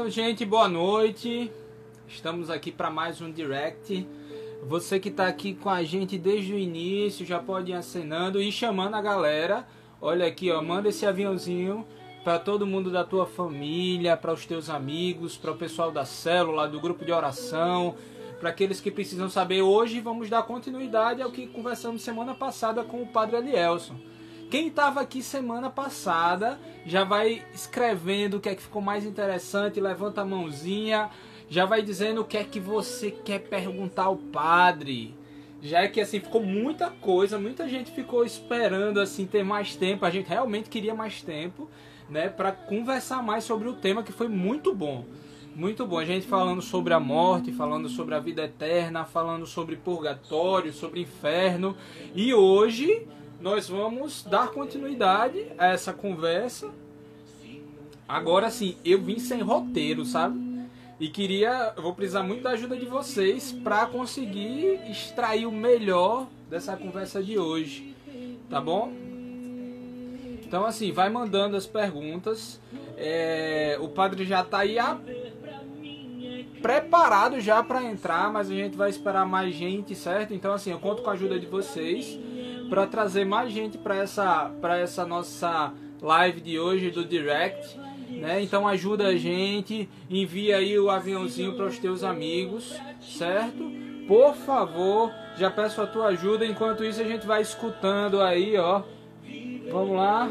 Então, gente, boa noite. Estamos aqui para mais um direct. Você que está aqui com a gente desde o início já pode ir acenando e chamando a galera. Olha aqui, ó, manda esse aviãozinho para todo mundo da tua família, para os teus amigos, para o pessoal da célula, do grupo de oração, para aqueles que precisam saber. Hoje vamos dar continuidade ao que conversamos semana passada com o Padre Elielson. Quem estava aqui semana passada já vai escrevendo o que é que ficou mais interessante, levanta a mãozinha, já vai dizendo o que é que você quer perguntar ao padre. Já é que assim ficou muita coisa, muita gente ficou esperando assim ter mais tempo, a gente realmente queria mais tempo, né, para conversar mais sobre o tema que foi muito bom. Muito bom, a gente falando sobre a morte, falando sobre a vida eterna, falando sobre purgatório, sobre inferno. E hoje nós vamos dar continuidade a essa conversa. Agora sim, eu vim sem roteiro, sabe? E queria, vou precisar muito da ajuda de vocês para conseguir extrair o melhor dessa conversa de hoje, tá bom? Então assim, vai mandando as perguntas. É, o padre já tá aí a- preparado já para entrar, mas a gente vai esperar mais gente, certo? Então assim, eu conto com a ajuda de vocês para trazer mais gente para essa para essa nossa live de hoje do direct, né? Então ajuda a gente, envia aí o aviãozinho para os teus amigos, certo? Por favor, já peço a tua ajuda. Enquanto isso a gente vai escutando aí, ó. Vamos lá.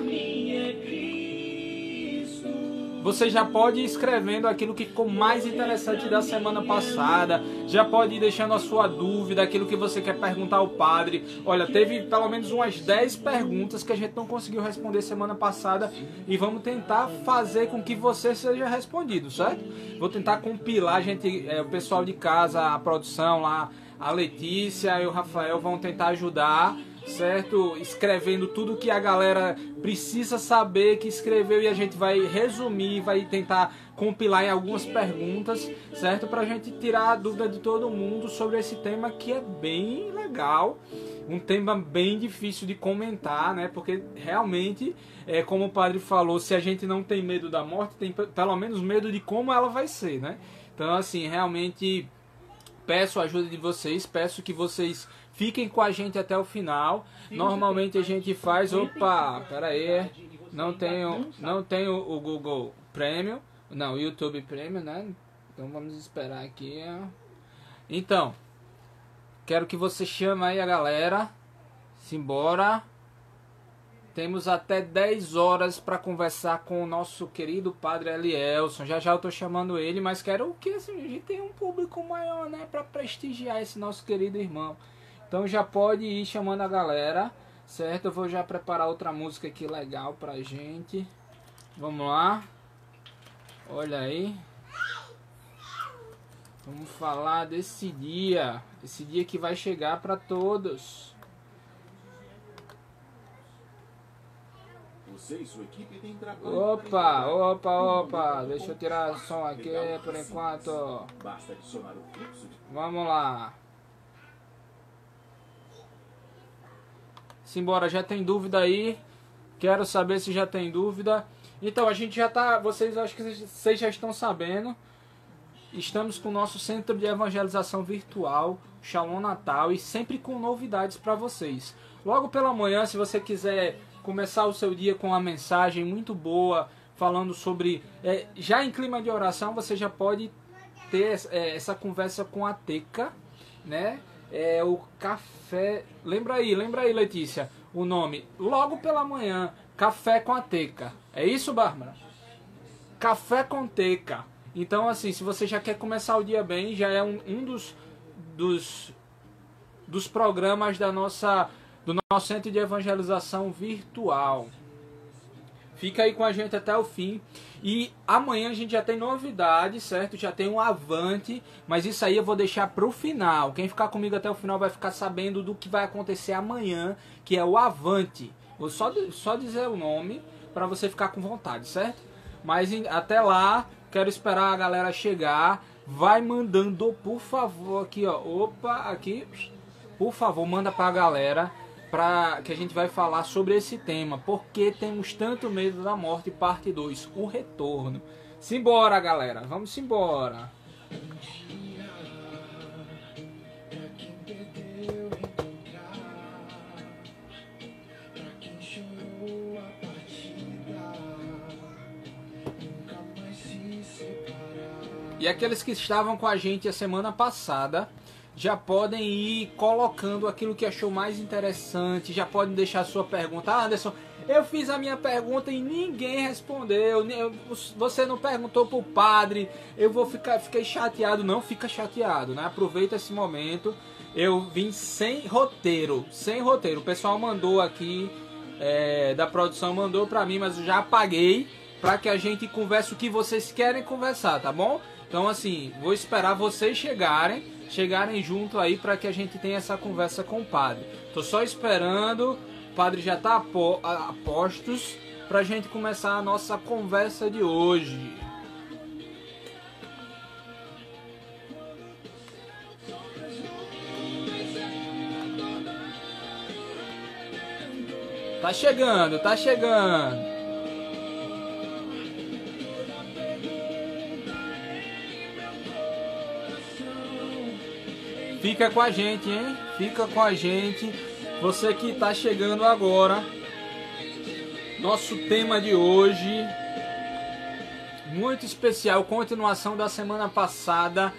Você já pode ir escrevendo aquilo que ficou mais interessante da semana passada. Já pode ir deixando a sua dúvida, aquilo que você quer perguntar ao padre. Olha, teve pelo menos umas 10 perguntas que a gente não conseguiu responder semana passada. E vamos tentar fazer com que você seja respondido, certo? Vou tentar compilar, a gente, é, o pessoal de casa, a produção lá, a Letícia e o Rafael vão tentar ajudar certo? Escrevendo tudo que a galera precisa saber que escreveu e a gente vai resumir, vai tentar compilar em algumas perguntas, certo? Pra gente tirar a dúvida de todo mundo sobre esse tema que é bem legal, um tema bem difícil de comentar, né? Porque realmente, é, como o padre falou, se a gente não tem medo da morte, tem pe- pelo menos medo de como ela vai ser, né? Então, assim, realmente peço a ajuda de vocês, peço que vocês fiquem com a gente até o final. Normalmente a gente faz, opa, pera aí, não tenho, não tenho o Google Premium, não, o YouTube Premium, né? Então vamos esperar aqui. Então, quero que você chame aí a galera. Simbora. Temos até 10 horas para conversar com o nosso querido Padre Elielson. Já já eu tô chamando ele, mas quero que assim, a gente tenha um público maior, né, para prestigiar esse nosso querido irmão. Então já pode ir chamando a galera, certo? Eu vou já preparar outra música aqui legal pra gente. Vamos lá. Olha aí. Vamos falar desse dia, esse dia que vai chegar para todos. Você e sua equipe trabalho. Opa, opa, opa. Deixa eu tirar o som aqui por enquanto. Basta adicionar o fluxo de Vamos lá. Simbora, já tem dúvida aí? Quero saber se já tem dúvida. Então, a gente já tá. Vocês acho que vocês já estão sabendo. Estamos com o nosso centro de evangelização virtual, Shalom Natal, e sempre com novidades para vocês. Logo pela manhã, se você quiser começar o seu dia com uma mensagem muito boa, falando sobre. é, já em clima de oração, você já pode ter é, essa conversa com a Teca, né? É o café. Lembra aí, lembra aí, Letícia, o nome. Logo pela manhã, café com a Teca. É isso, Bárbara? Café com Teca. Então, assim, se você já quer começar o dia bem, já é um, um dos dos, dos programas da nossa, do nosso centro de evangelização virtual. Fica aí com a gente até o fim. E amanhã a gente já tem novidade, certo? Já tem um avante, mas isso aí eu vou deixar pro final. Quem ficar comigo até o final vai ficar sabendo do que vai acontecer amanhã, que é o avante. Vou só, só dizer o nome para você ficar com vontade, certo? Mas até lá, quero esperar a galera chegar. Vai mandando, por favor, aqui, ó. Opa, aqui. Por favor, manda pra galera para que a gente vai falar sobre esse tema. Por que temos tanto medo da morte, parte 2, o retorno. Simbora, galera. Vamos embora. E aqueles que estavam com a gente a semana passada, já podem ir colocando aquilo que achou mais interessante, já podem deixar sua pergunta. Ah, Anderson, eu fiz a minha pergunta e ninguém respondeu. Você não perguntou pro padre. Eu vou ficar, fiquei chateado. Não fica chateado, né? Aproveita esse momento. Eu vim sem roteiro, sem roteiro. O pessoal mandou aqui é, da produção mandou para mim, mas eu já apaguei para que a gente converse o que vocês querem conversar, tá bom? Então assim, vou esperar vocês chegarem chegarem junto aí para que a gente tenha essa conversa com o padre. Tô só esperando, o padre já tá a postos para a gente começar a nossa conversa de hoje. Tá chegando, tá chegando. Fica com a gente, hein? Fica com a gente. Você que está chegando agora. Nosso tema de hoje muito especial, continuação da semana passada.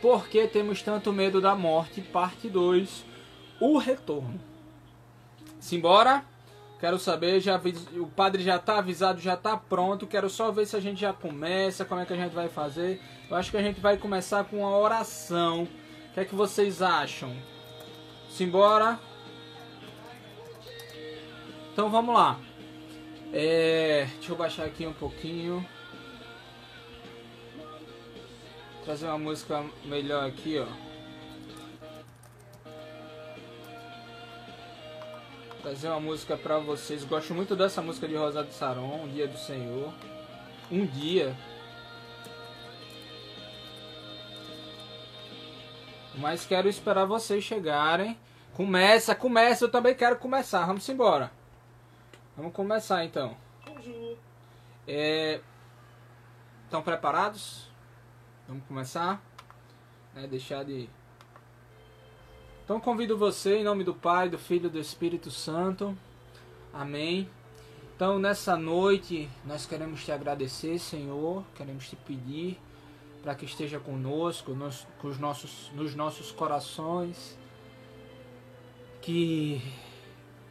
Por que temos tanto medo da morte? Parte 2. O retorno. Simbora? Quero saber, já o padre já está avisado, já está pronto. Quero só ver se a gente já começa, como é que a gente vai fazer. Eu acho que a gente vai começar com uma oração o que é que vocês acham? Simbora? Então vamos lá. É, deixa eu baixar aqui um pouquinho. Trazer uma música melhor aqui, ó. Trazer uma música pra vocês. Gosto muito dessa música de Rosa de Saron, Um Dia do Senhor. Um dia. Mas quero esperar vocês chegarem. Começa, começa, eu também quero começar. Vamos embora. Vamos começar então. É... Estão preparados? Vamos começar? É, deixar de. Então convido você em nome do Pai, do Filho e do Espírito Santo. Amém. Então nessa noite nós queremos te agradecer, Senhor. Queremos te pedir para que esteja conosco, nos, com os nossos, nos nossos corações, que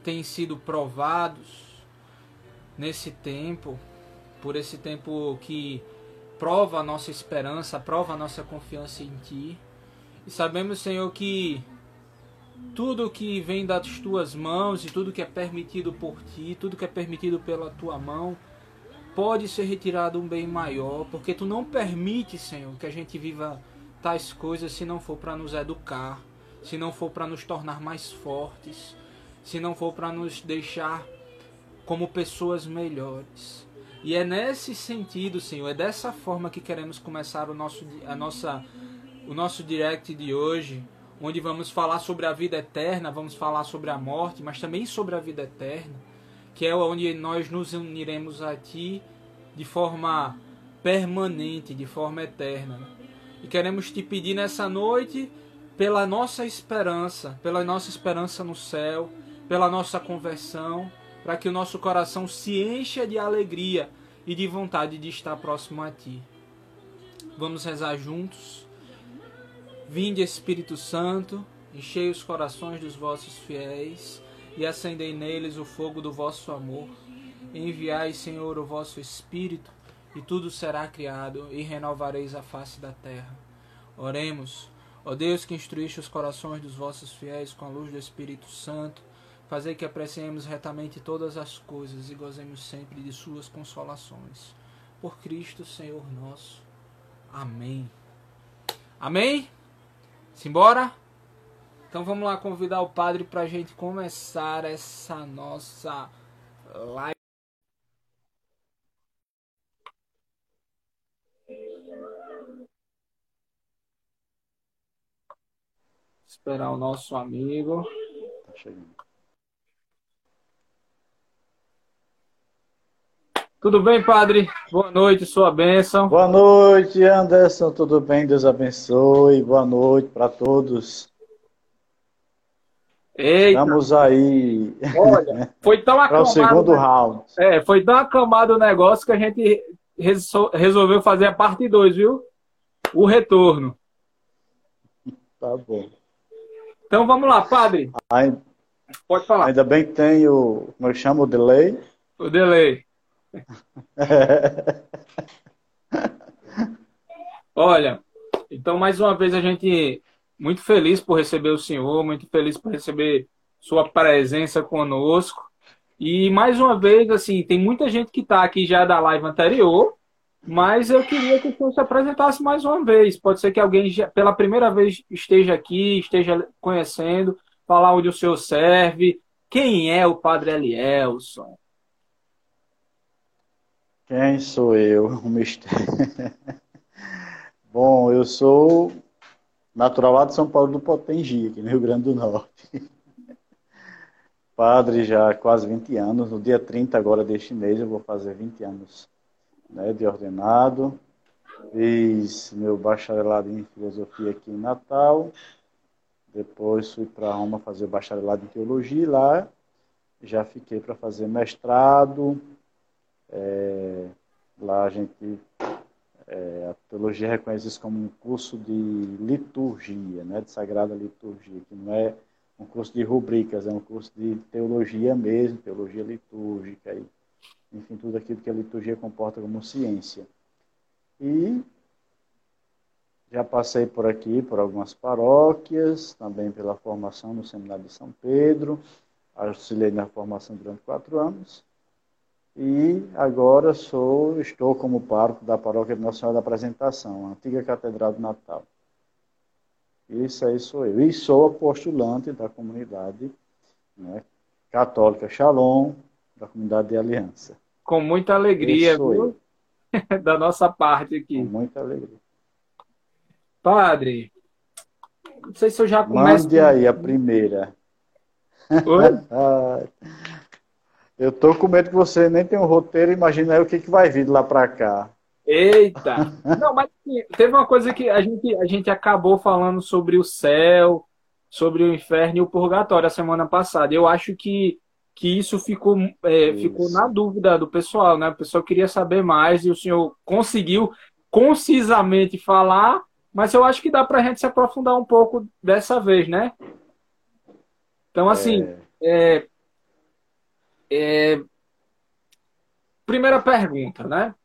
têm sido provados nesse tempo, por esse tempo que prova a nossa esperança, prova a nossa confiança em Ti. E sabemos, Senhor, que tudo que vem das Tuas mãos e tudo que é permitido por Ti, tudo que é permitido pela Tua mão, pode ser retirado um bem maior, porque tu não permite, Senhor, que a gente viva tais coisas se não for para nos educar, se não for para nos tornar mais fortes, se não for para nos deixar como pessoas melhores. E é nesse sentido, Senhor, é dessa forma que queremos começar o nosso, a nossa, o nosso direct de hoje, onde vamos falar sobre a vida eterna, vamos falar sobre a morte, mas também sobre a vida eterna que é onde nós nos uniremos a Ti de forma permanente, de forma eterna. E queremos te pedir nessa noite pela nossa esperança, pela nossa esperança no céu, pela nossa conversão, para que o nosso coração se encha de alegria e de vontade de estar próximo a Ti. Vamos rezar juntos. Vinde Espírito Santo, enchei os corações dos vossos fiéis e acendei neles o fogo do vosso amor. Enviai, Senhor, o vosso Espírito, e tudo será criado, e renovareis a face da terra. Oremos. Ó Deus que instruíste os corações dos vossos fiéis com a luz do Espírito Santo, fazei que apreciemos retamente todas as coisas e gozemos sempre de suas consolações. Por Cristo, Senhor nosso. Amém. Amém? Simbora? Então vamos lá convidar o padre para a gente começar essa nossa live. Esperar o nosso amigo. Tá chegando. Tudo bem, padre? Boa noite, sua bênção. Boa noite, Anderson. Tudo bem? Deus abençoe. Boa noite para todos. Eita, Estamos aí olha, foi tão para o segundo aclamado, round. é, foi tão aclamado o negócio que a gente resol- resolveu fazer a parte 2, viu? O retorno. Tá bom. Então vamos lá, padre. Ai- Pode falar. Ainda bem que tem o, como eu chamo, o delay. O delay. Olha, então mais uma vez a gente muito feliz por receber o senhor, muito feliz por receber sua presença conosco. E mais uma vez, assim, tem muita gente que está aqui já da live anterior, mas eu queria que o senhor se apresentasse mais uma vez. Pode ser que alguém já, pela primeira vez esteja aqui, esteja conhecendo, falar onde o senhor serve. Quem é o Padre Elielson? Quem sou eu? Bom, eu sou natural lá de São Paulo do Potengi, aqui no Rio Grande do Norte. Padre já há quase 20 anos. No dia 30 agora deste mês eu vou fazer 20 anos né, de ordenado. Fiz meu bacharelado em filosofia aqui em Natal. Depois fui para Roma fazer o bacharelado em teologia lá já fiquei para fazer mestrado. É, lá a gente é, a teologia reconhece isso como um curso de liturgia, né, de sagrada liturgia, que não é um curso de rubricas, é um curso de teologia mesmo, teologia litúrgica, e, enfim, tudo aquilo que a liturgia comporta como ciência. E já passei por aqui, por algumas paróquias, também pela formação no Seminário de São Pedro, auxiliei na formação durante quatro anos, e agora sou, estou como pároco da paróquia de Nossa Senhora da Apresentação, a antiga Catedral do Natal. Isso aí sou eu. E sou apostulante da comunidade né, católica Shalom, da comunidade de Aliança. Com muita alegria, viu? Da nossa parte Com aqui. muita alegria. Padre, não sei se eu já começo. Mande aí a primeira. Oi? Eu tô com medo que você nem tem um roteiro, imagina aí o que, que vai vir de lá para cá. Eita! Não, mas assim, teve uma coisa que a gente, a gente acabou falando sobre o céu, sobre o inferno e o purgatório a semana passada. Eu acho que, que isso ficou, é, Isso. ficou na dúvida do pessoal, né? O pessoal queria saber mais e o senhor conseguiu concisamente falar, mas eu acho que dá para a gente se aprofundar um pouco dessa vez, né? Então, assim, É, é, é, primeira pergunta, né?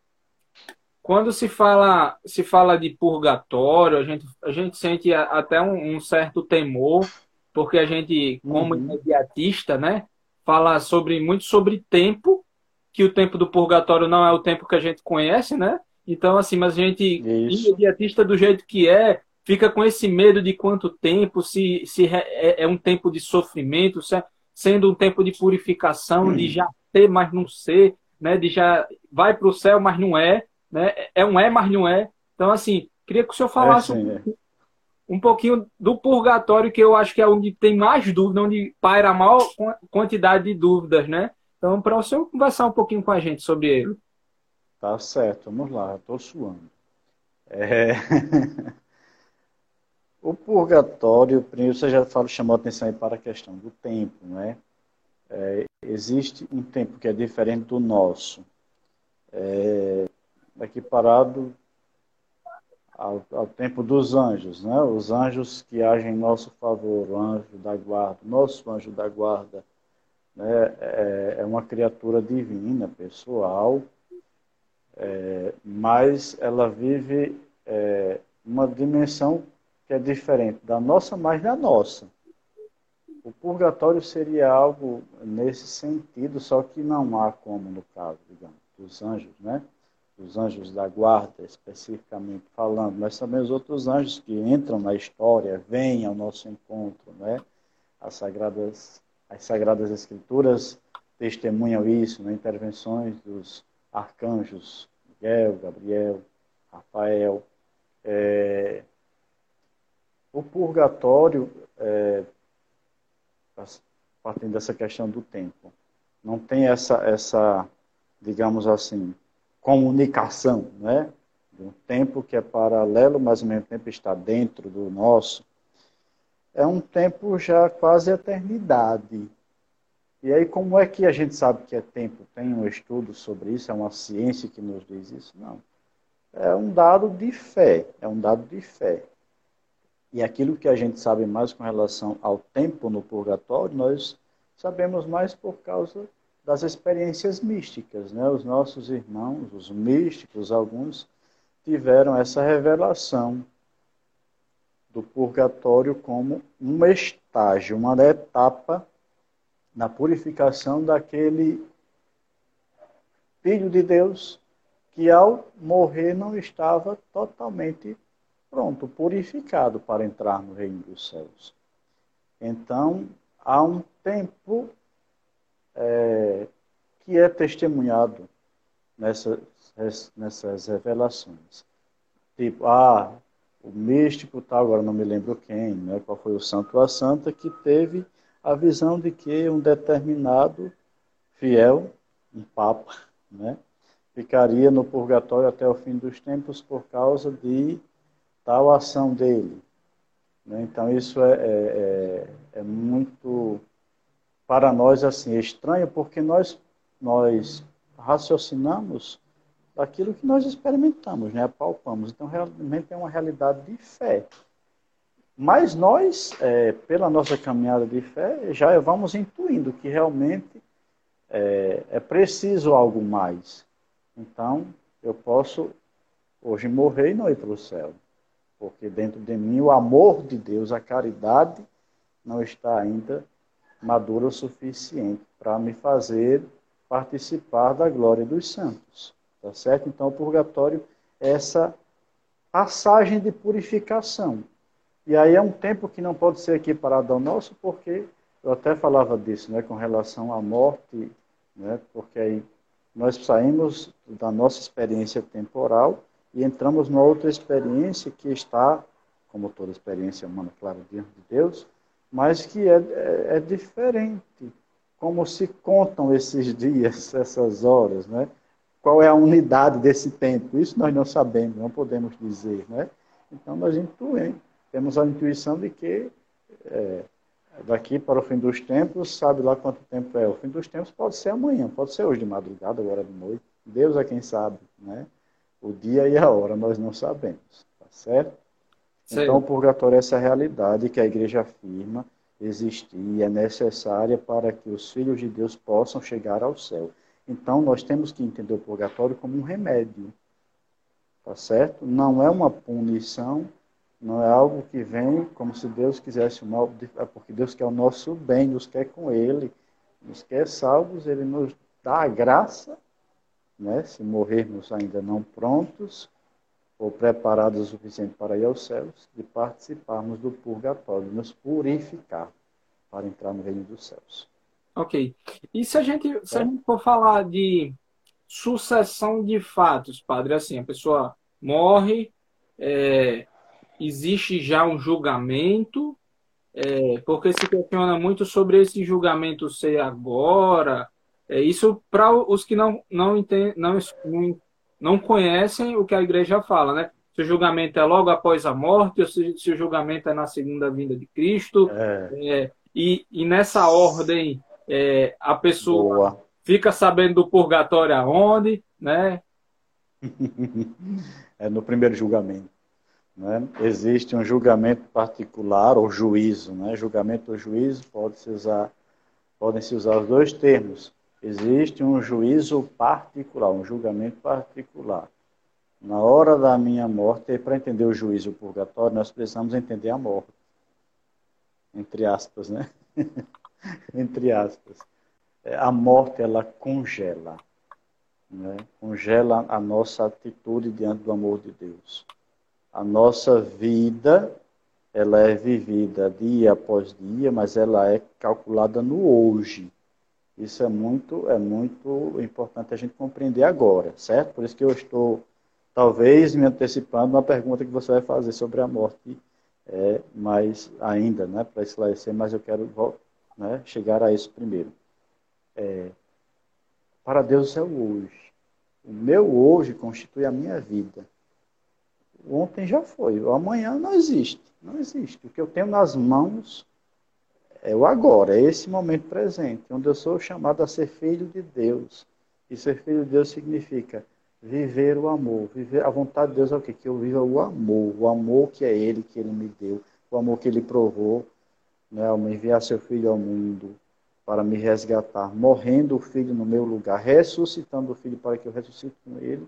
Quando se fala, se fala de purgatório, a gente, a gente sente até um, um certo temor, porque a gente, como Uhum. imediatista, né, fala sobre muito sobre tempo, que o tempo do purgatório não é o tempo que a gente conhece, né? Então, assim, mas a gente, Isso. imediatista do jeito que é, fica com esse medo de quanto tempo, se, se é, é um tempo de sofrimento, se é- sendo um tempo de purificação, de já ser, mas não ser, né? De já vai para o céu, mas não é, né? É um é, mas não é. Então, assim, queria que o senhor é falasse assim, um, é. um pouquinho do purgatório, que eu acho que é onde tem mais dúvida, onde paira a maior quan- quantidade de dúvidas, né? Então, para o senhor conversar um pouquinho com a gente sobre ele. Tá certo, vamos lá, estou suando. É, O purgatório, primeiro você já falou, chamou a atenção para a questão do tempo, né? É, existe um tempo que é diferente do nosso, é, equiparado ao, ao tempo dos anjos, né? Os anjos que agem em nosso favor, o anjo da guarda, nosso anjo da guarda, né? É, é uma criatura divina, pessoal, é, mas ela vive é, uma dimensão que é diferente da nossa, mas da nossa. O purgatório seria algo nesse sentido, só que não há como, no caso, digamos, dos anjos, né? Os anjos da guarda, especificamente falando, mas também os outros anjos que entram na história, vêm ao nosso encontro, né? As sagradas, as sagradas escrituras testemunham isso, né? intervenções dos arcanjos Miguel, Gabriel, Rafael. É, o purgatório, é, partindo dessa questão do tempo, não tem essa, essa digamos assim, comunicação, né? Um tempo que é paralelo, mas ao mesmo tempo está dentro do nosso. É um tempo já quase eternidade. E aí, como é que a gente sabe que é tempo? Tem um estudo sobre isso? É uma ciência que nos diz isso? Não. É um dado de fé. É um dado de fé. E aquilo que a gente sabe mais com relação ao tempo no purgatório, nós sabemos mais por causa das experiências místicas. Né? Os nossos irmãos, os místicos, alguns, tiveram essa revelação do purgatório como um estágio, uma etapa na purificação daquele filho de Deus que ao morrer não estava totalmente pronto, purificado para entrar no reino dos céus. Então, há um tempo é, que é testemunhado nessas, nessas revelações. Tipo, ah, o místico tal, agora não me lembro quem, né, qual foi o santo ou a santa, que teve a visão de que um determinado fiel, um papa, né, ficaria no purgatório até o fim dos tempos por causa de tal ação dele. Né? Então, isso é, é, é, é, muito, para nós, assim, estranho, porque nós, nós raciocinamos daquilo que nós experimentamos, né? palpamos. Então, realmente é uma realidade de fé. Mas nós, é, pela nossa caminhada de fé, já vamos intuindo que realmente é, é preciso algo mais. Então, eu posso hoje morrer e não ir para o céu porque dentro de mim o amor de Deus, a caridade, não está ainda madura o suficiente para me fazer participar da glória dos santos. Tá certo? Então, o purgatório é essa passagem de purificação. E aí é um tempo que não pode ser equiparado ao nosso, porque eu até falava disso, né, com relação à morte, né, porque aí nós saímos da nossa experiência temporal e entramos numa outra experiência que está, como toda experiência humana, claro, diante de Deus, mas que é, é, é diferente. Como se contam esses dias, essas horas, né? Qual é a unidade desse tempo? Isso nós não sabemos, não podemos dizer, né? Então nós intuemos, temos a intuição de que é, daqui para o fim dos tempos, sabe lá quanto tempo é. O fim dos tempos pode ser amanhã, pode ser hoje de madrugada, agora de noite. Deus é quem sabe, né? O dia e a hora nós não sabemos, tá certo? Sim. Então, o purgatório é essa realidade que a igreja afirma existir e é necessária para que os filhos de Deus possam chegar ao céu. Então, nós temos que entender o purgatório como um remédio, tá certo? Não é uma punição, não é algo que vem como se Deus quisesse o mal, é porque Deus quer o nosso bem, nos quer com Ele, nos quer salvos, Ele nos dá a graça né, se morrermos ainda não prontos ou preparados o suficiente para ir aos céus, de participarmos do purgatório, nos purificar para entrar no reino dos céus. Ok. E se a gente, se a gente for falar de sucessão de fatos, padre, assim, a pessoa morre, é, existe já um julgamento, é, porque se questiona muito sobre esse julgamento ser agora, é isso para os que não, não, entendem, não, não conhecem o que a igreja fala, né? Se o julgamento é logo após a morte, ou se, se o julgamento é na segunda vinda de Cristo. É. É, e, e nessa ordem, é, a pessoa Boa. fica sabendo do purgatório aonde, né? é no primeiro julgamento. Né? Existe um julgamento particular ou juízo, né? Julgamento ou juízo pode se usar, podem se usar os dois termos existe um juízo particular, um julgamento particular. Na hora da minha morte, para entender o juízo purgatório, nós precisamos entender a morte. Entre aspas, né? Entre aspas. É, a morte, ela congela. Né? Congela a nossa atitude diante do amor de Deus. A nossa vida, ela é vivida dia após dia, mas ela é calculada no hoje. Isso é muito, é muito importante a gente compreender agora, certo? Por isso que eu estou, talvez, me antecipando uma pergunta que você vai fazer sobre a morte, é, mas ainda, né, para esclarecer, mas eu quero né, chegar a isso primeiro. É, para Deus é o hoje. O meu hoje constitui a minha vida. O ontem já foi, o amanhã não existe. Não existe. O que eu tenho nas mãos é o agora, é esse momento presente, onde eu sou chamado a ser filho de Deus. E ser filho de Deus significa viver o amor. Viver a vontade de Deus é o quê? Que eu viva o amor, o amor que é Ele que Ele me deu, o amor que Ele provou, né, ao enviar seu filho ao mundo para me resgatar, morrendo o filho no meu lugar, ressuscitando o filho para que eu ressuscite com ele.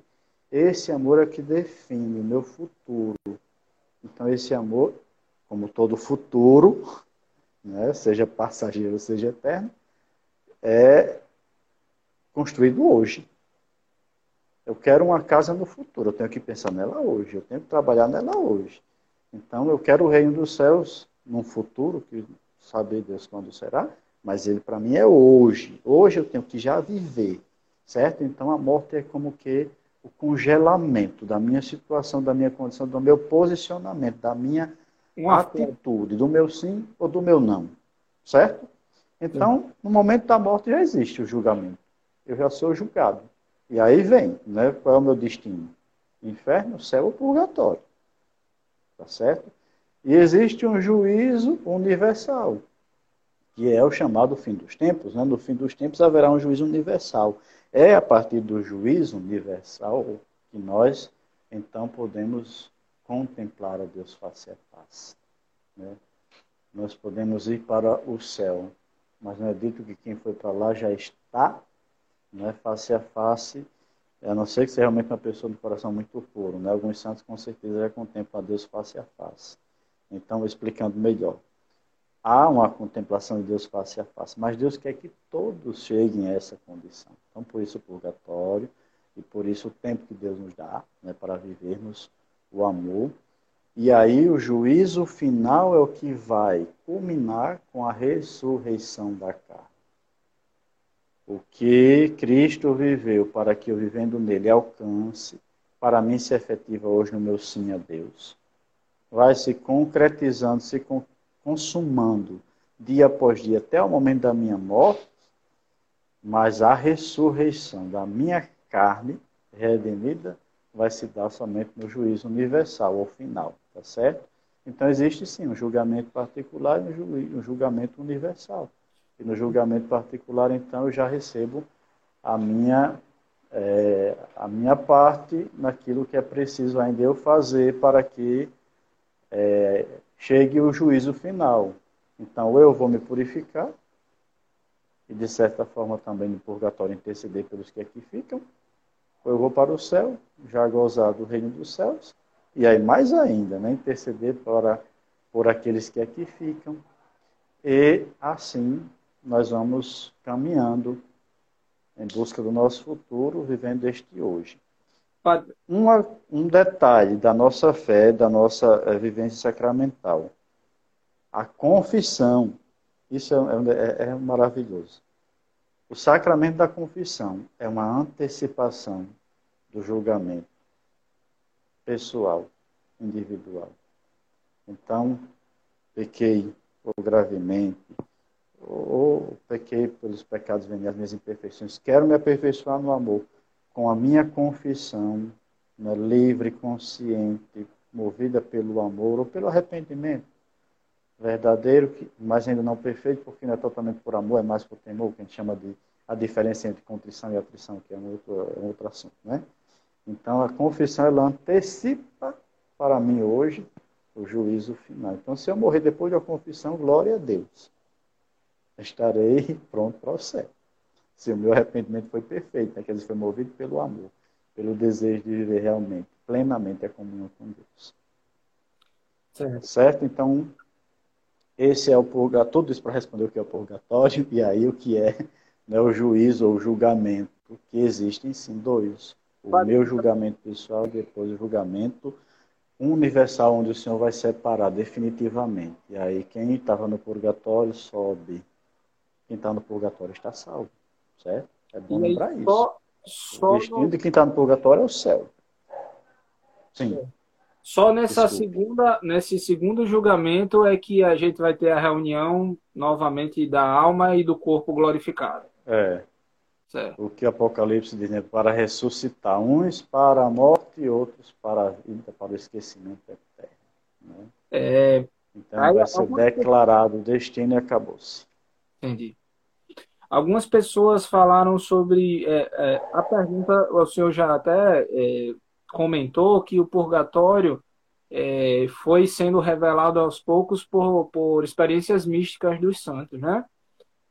Esse amor é que define o meu futuro. Então esse amor, como todo futuro, né, seja passageiro, seja eterno, é construído hoje. Eu quero uma casa no futuro, eu tenho que pensar nela hoje, eu tenho que trabalhar nela hoje. Então eu quero o reino dos céus num futuro, que sabe Deus quando será, mas ele para mim é hoje. Hoje eu tenho que já viver, certo? Então a morte é como que o congelamento da minha situação, da minha condição, do meu posicionamento, da minha uma atitude do meu sim ou do meu não. Certo? Então, no momento da morte já existe o julgamento. Eu já sou julgado. E aí vem, né? Qual é o meu destino? Inferno, céu ou purgatório. Tá certo? E existe um juízo universal, que é o chamado fim dos tempos. Né? No fim dos tempos haverá um juízo universal. É a partir do juízo universal que nós, então, podemos contemplar a Deus face a face. Né? Nós podemos ir para o céu, mas não é dito que quem foi para lá já está né, face a face, a não ser que seja realmente uma pessoa de coração muito puro. Né? Alguns santos com certeza já contemplam a Deus face a face. Então, explicando melhor. Há uma contemplação de Deus face a face, mas Deus quer que todos cheguem a essa condição. Então, por isso o purgatório e por isso o tempo que Deus nos dá né, para vivermos o amor. E aí o juízo final é o que vai culminar com a ressurreição da carne. O que Cristo viveu para que eu vivendo nele alcance, para mim se efetiva hoje no meu sim a Deus. Vai se concretizando, se consumando dia após dia até o momento da minha morte, mas a ressurreição da minha carne redimida vai se dar somente no juízo universal, ou final, tá certo? Então existe sim um julgamento particular e um julgamento universal. E no julgamento particular, então, eu já recebo a minha, é, a minha parte naquilo que é preciso ainda eu fazer para que é, chegue o juízo final. Então, eu vou me purificar, e de certa forma também no purgatório interceder pelos que aqui ficam, eu vou para o céu, já gozar do reino dos céus, e aí mais ainda, né, interceder para, por aqueles que aqui ficam, e assim nós vamos caminhando em busca do nosso futuro, vivendo este hoje. Uma, um detalhe da nossa fé, da nossa é, vivência sacramental. A confissão, isso é, é, é maravilhoso. O sacramento da confissão é uma antecipação do julgamento pessoal, individual. Então, pequei ou gravemente, ou pequei pelos pecados veniais, minhas imperfeições. Quero me aperfeiçoar no amor com a minha confissão, né, livre, consciente, movida pelo amor ou pelo arrependimento verdadeiro, mas ainda não perfeito, porque não é totalmente por amor, é mais por temor, que a gente chama de a diferença entre contrição e atrição, que é um outro, é um outro assunto, né? Então, a confissão, ela antecipa para mim hoje o juízo final. Então, se eu morrer depois da confissão, glória a Deus. Estarei pronto para o céu. Se o meu arrependimento foi perfeito, né? quer dizer, foi movido pelo amor, pelo desejo de viver realmente. plenamente a comunhão com Deus. Certo. Certo? Então, esse é o purgatório, tudo isso para responder o que é o purgatório, e aí o que é né, o juízo ou o julgamento, que existem sim dois. O Pode- meu julgamento pessoal e depois o julgamento universal, onde o Senhor vai separar definitivamente. E aí quem estava no purgatório sobe. Quem está no purgatório está salvo. Certo? É bom lembrar isso. só, O só, destino no- de quem está no purgatório é o céu. Sim. Só nessa Desculpe. segunda, nesse segundo julgamento é que a gente vai ter a reunião novamente da alma e do corpo glorificado. É. Certo. O que Apocalipse diz, né? Para ressuscitar, uns para a morte e outros para a vida, para o esquecimento eterno. Né? É, Então Aí, vai ser declarado o destino e acabou-se. Entendi. Algumas pessoas falaram sobre é, é, a pergunta, o senhor já até é, comentou que o purgatório é, foi sendo revelado aos poucos por, por experiências místicas dos santos, né?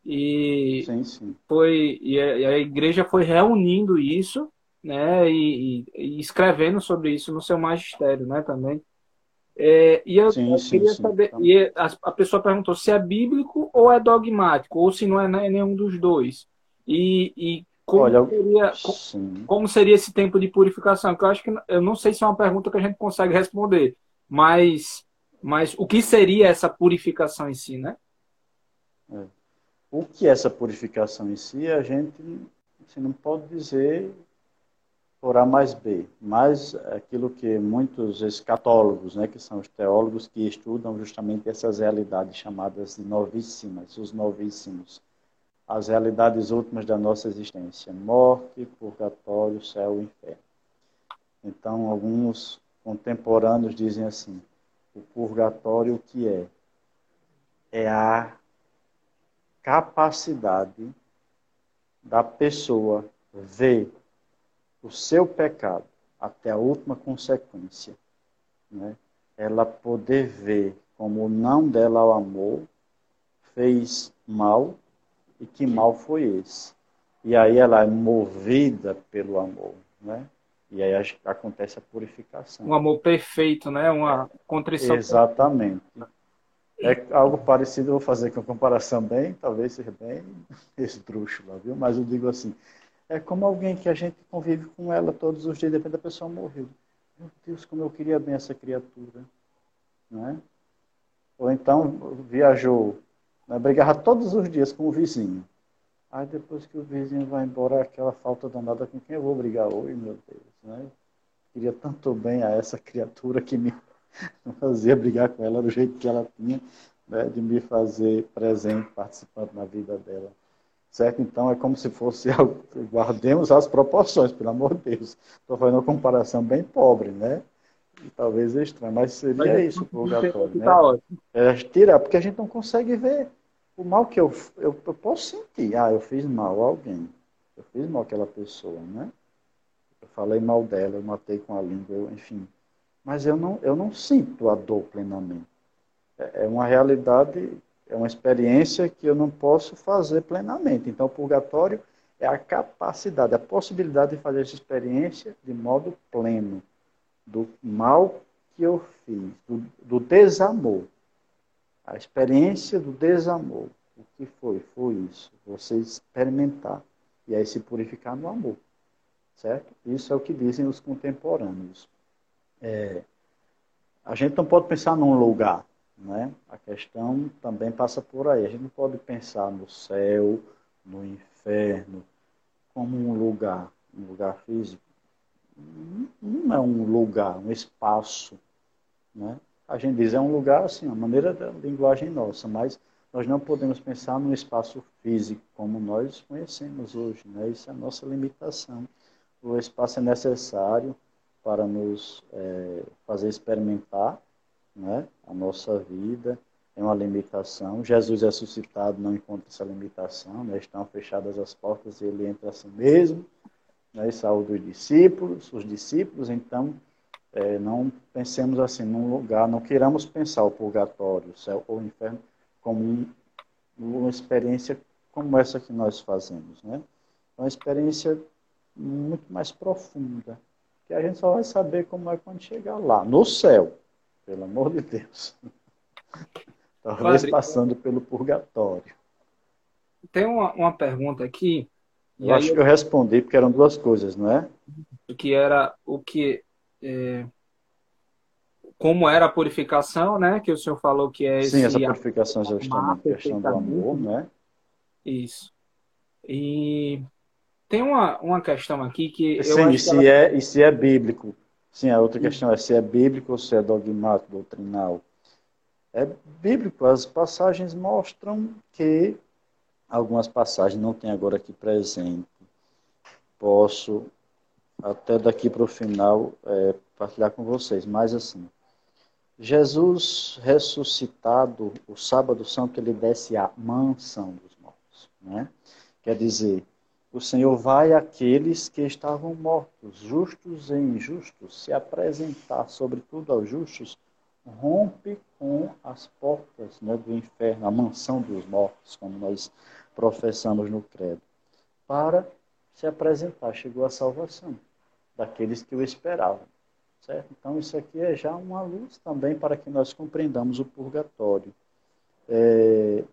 E Sim, sim. foi e a, igreja foi reunindo isso, né? E, e- e escrevendo sobre isso no seu magistério, né? Também. É, e eu, Sim, eu queria saber, e a, a pessoa perguntou se é bíblico ou é dogmático, ou se não é ne- nenhum dos dois. E, e como Olha, seria, Sim. como seria esse tempo de purificação? Que eu acho que eu não sei se é uma pergunta que a gente consegue responder, mas, mas o que seria essa purificação em si, né? O que é essa purificação em si, a gente assim, não pode dizer por A mais B, mas aquilo que muitos escatólogos, né, que são os teólogos que estudam justamente essas realidades chamadas de novíssimas, os novíssimos, as realidades últimas da nossa existência, morte, purgatório, céu e inferno. Então, alguns contemporâneos dizem assim, o purgatório o que é? É a capacidade da pessoa ver o seu pecado até a última consequência, né? Ela poder ver como o não dela ao amor fez mal e que mal foi esse. E aí ela é movida pelo amor, né? E aí acontece a purificação. Um amor perfeito, né? Uma contrição. Exatamente. É algo parecido, vou fazer com comparação bem, talvez seja bem esdrúxula, viu? Mas eu digo assim, é como alguém que a gente convive com ela todos os dias, depois da pessoa morreu. Meu Deus, como eu queria bem essa criatura. Né? Ou então viajou, né? brigava todos os dias com o vizinho. Aí depois que o vizinho vai embora, aquela falta danada com quem eu vou brigar hoje, meu Deus. Né? Queria tanto bem a essa criatura que me fazia brigar com ela do jeito que ela tinha, né? de me fazer presente, participante na vida dela. Certo? Então é como se fosse algo, guardemos as proporções, pelo amor de Deus. Estou fazendo uma comparação bem pobre, né? E talvez estranha, mas seria Mas isso o purgatório, né? Tá. É tirar, porque a gente não consegue ver o mal que eu, eu, eu posso sentir. Ah, eu fiz mal a alguém. Eu fiz mal àquela pessoa, né? Eu falei mal dela, eu matei com a língua, eu, enfim. Mas eu não, eu não sinto a dor plenamente. É, é uma realidade, é uma experiência que eu não posso fazer plenamente. Então, o purgatório é a capacidade, a possibilidade de fazer essa experiência de modo pleno do mal que eu fiz, do, do desamor. A experiência do desamor. O que foi? Foi isso. Você experimentar e aí se purificar no amor. Certo? Isso é o que dizem os contemporâneos. É, a gente não pode pensar num lugar. Né? A questão também passa por aí. A gente não pode pensar no céu, no inferno, como um lugar, um lugar físico. Não é um lugar, um espaço. Né? A gente diz é um lugar, assim, a maneira da linguagem nossa, mas nós não podemos pensar num espaço físico como nós conhecemos hoje. Né? Isso é a nossa limitação. O espaço é necessário para nos é, fazer experimentar né? a nossa vida, é uma limitação. Jesus ressuscitado não encontra essa limitação, né? estão fechadas as portas ele entra assim mesmo, né? e saúde os discípulos, os discípulos, então é, não pensemos assim num lugar, não queiramos pensar o purgatório, o céu ou o inferno como um, uma experiência como essa que nós fazemos, né? É uma experiência muito mais profunda, que a gente só vai saber como é quando chegar lá, no céu, pelo amor de Deus. Talvez Padre, passando pelo purgatório. Tem uma, uma pergunta aqui, Eu acho que eu respondi porque eram duas coisas, não é? que era o que é, como era a purificação, né? Que o senhor falou que é Sim, essa purificação é justamente a questão do amor, né? isso. E tem uma, uma questão aqui que eu Sim, acho e que se, ela- é, e se é bíblico? Sim, a outra questão é se é bíblico ou se é dogmático, doutrinal. É bíblico, as passagens mostram que algumas passagens não tem agora aqui presente. Posso até daqui para o final é, partilhar com vocês, mas assim, Jesus ressuscitado, o sábado santo ele desce à mansão dos mortos, né? Quer dizer, o Senhor vai àqueles que estavam mortos, justos e injustos, se apresentar, sobretudo aos justos, rompe com as portas né, do inferno, a mansão dos mortos, como nós professamos no credo, para se apresentar. Chegou a salvação daqueles que o esperavam. Certo? Então, isso aqui é já uma luz também para que nós compreendamos o purgatório. É,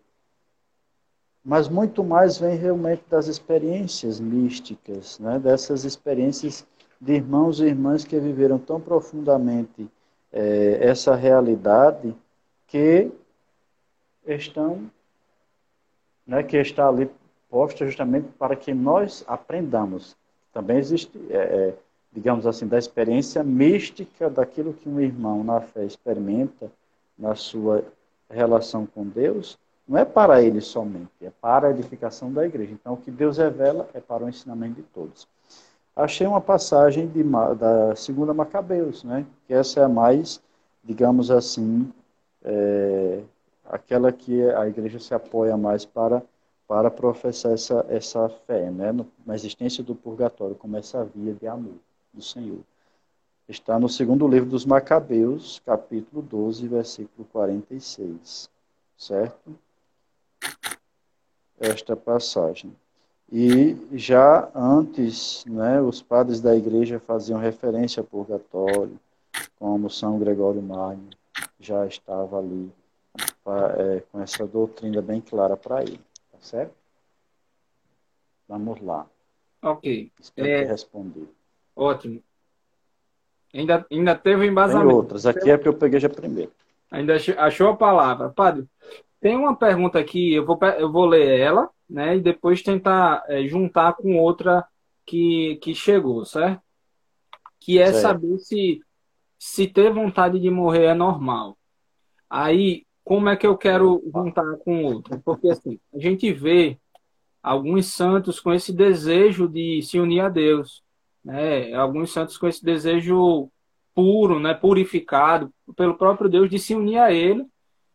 mas muito mais vem realmente das experiências místicas, né? dessas experiências de irmãos e irmãs que viveram tão profundamente é, essa realidade que estão, né, que está ali posta justamente para que nós aprendamos. Também existe, é, é, digamos assim, da experiência mística daquilo que um irmão na fé experimenta na sua relação com Deus, não é para ele somente, é para a edificação da igreja. Então, o que Deus revela é para o ensinamento de todos. Achei uma passagem de, da segunda Macabeus, né? que essa é a mais, digamos assim, é, aquela que a igreja se apoia mais para, para professar essa, essa fé, né? na existência do purgatório, como essa via de amor do Senhor. Está no segundo livro dos Macabeus, capítulo 12, versículo 46. Certo? Esta passagem. E já antes, né, os padres da igreja faziam referência ao purgatório, como São Gregório Magno já estava ali é, com essa doutrina bem clara para ele. Tá certo? Vamos lá. Ok. Espero É, ter respondido. Ótimo. Ainda, ainda teve um Tem embasamento. outras. Aqui é porque eu peguei já primeiro. Ainda ach- achou a palavra. Padre, tem uma pergunta aqui, eu vou, eu vou ler ela, né? E depois tentar é, juntar com outra que, que chegou, certo? Que é Certo. saber se, se ter vontade de morrer é normal. Aí, como é que eu quero juntar com outra? Porque assim, a gente vê alguns santos com esse desejo de se unir a Deus, né? Alguns santos com esse desejo puro, né? Purificado pelo próprio Deus de se unir a Ele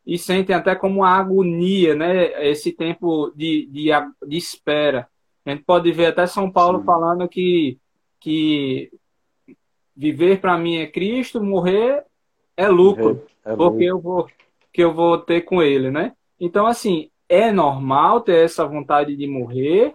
e sentem até como uma agonia, né? Esse tempo de, de, de espera. A gente pode ver até São Paulo Sim. falando que, que viver para mim é Cristo, morrer é lucro É porque eu vou que eu vou ter com ele, né? Então assim é normal ter essa vontade de morrer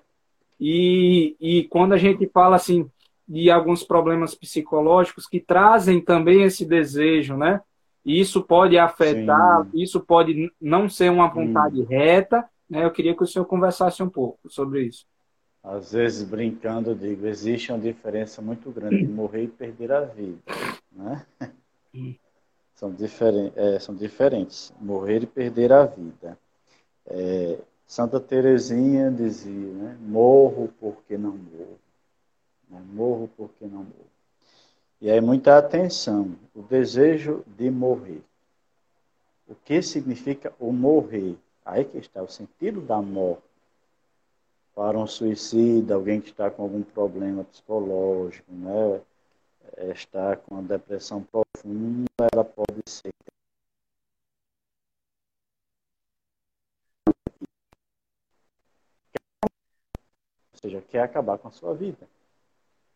e, e quando a gente fala assim de alguns problemas psicológicos que trazem também esse desejo, né? Isso pode afetar, isso pode não ser uma vontade reta, né? Eu queria que o senhor conversasse um pouco sobre isso. Às vezes, brincando, eu digo, existe uma diferença muito grande de morrer e perder a vida. Né? São, diferen é, são diferentes, morrer e perder a vida. É, Santa Teresinha dizia, né? morro porque não morro. Morro porque não morro. E aí, muita atenção, o desejo de morrer. O que significa o morrer? Aí que está o sentido da morte para um suicida, alguém que está com algum problema psicológico, né? está com uma depressão profunda, ela pode ser. Ou seja, quer acabar com a sua vida.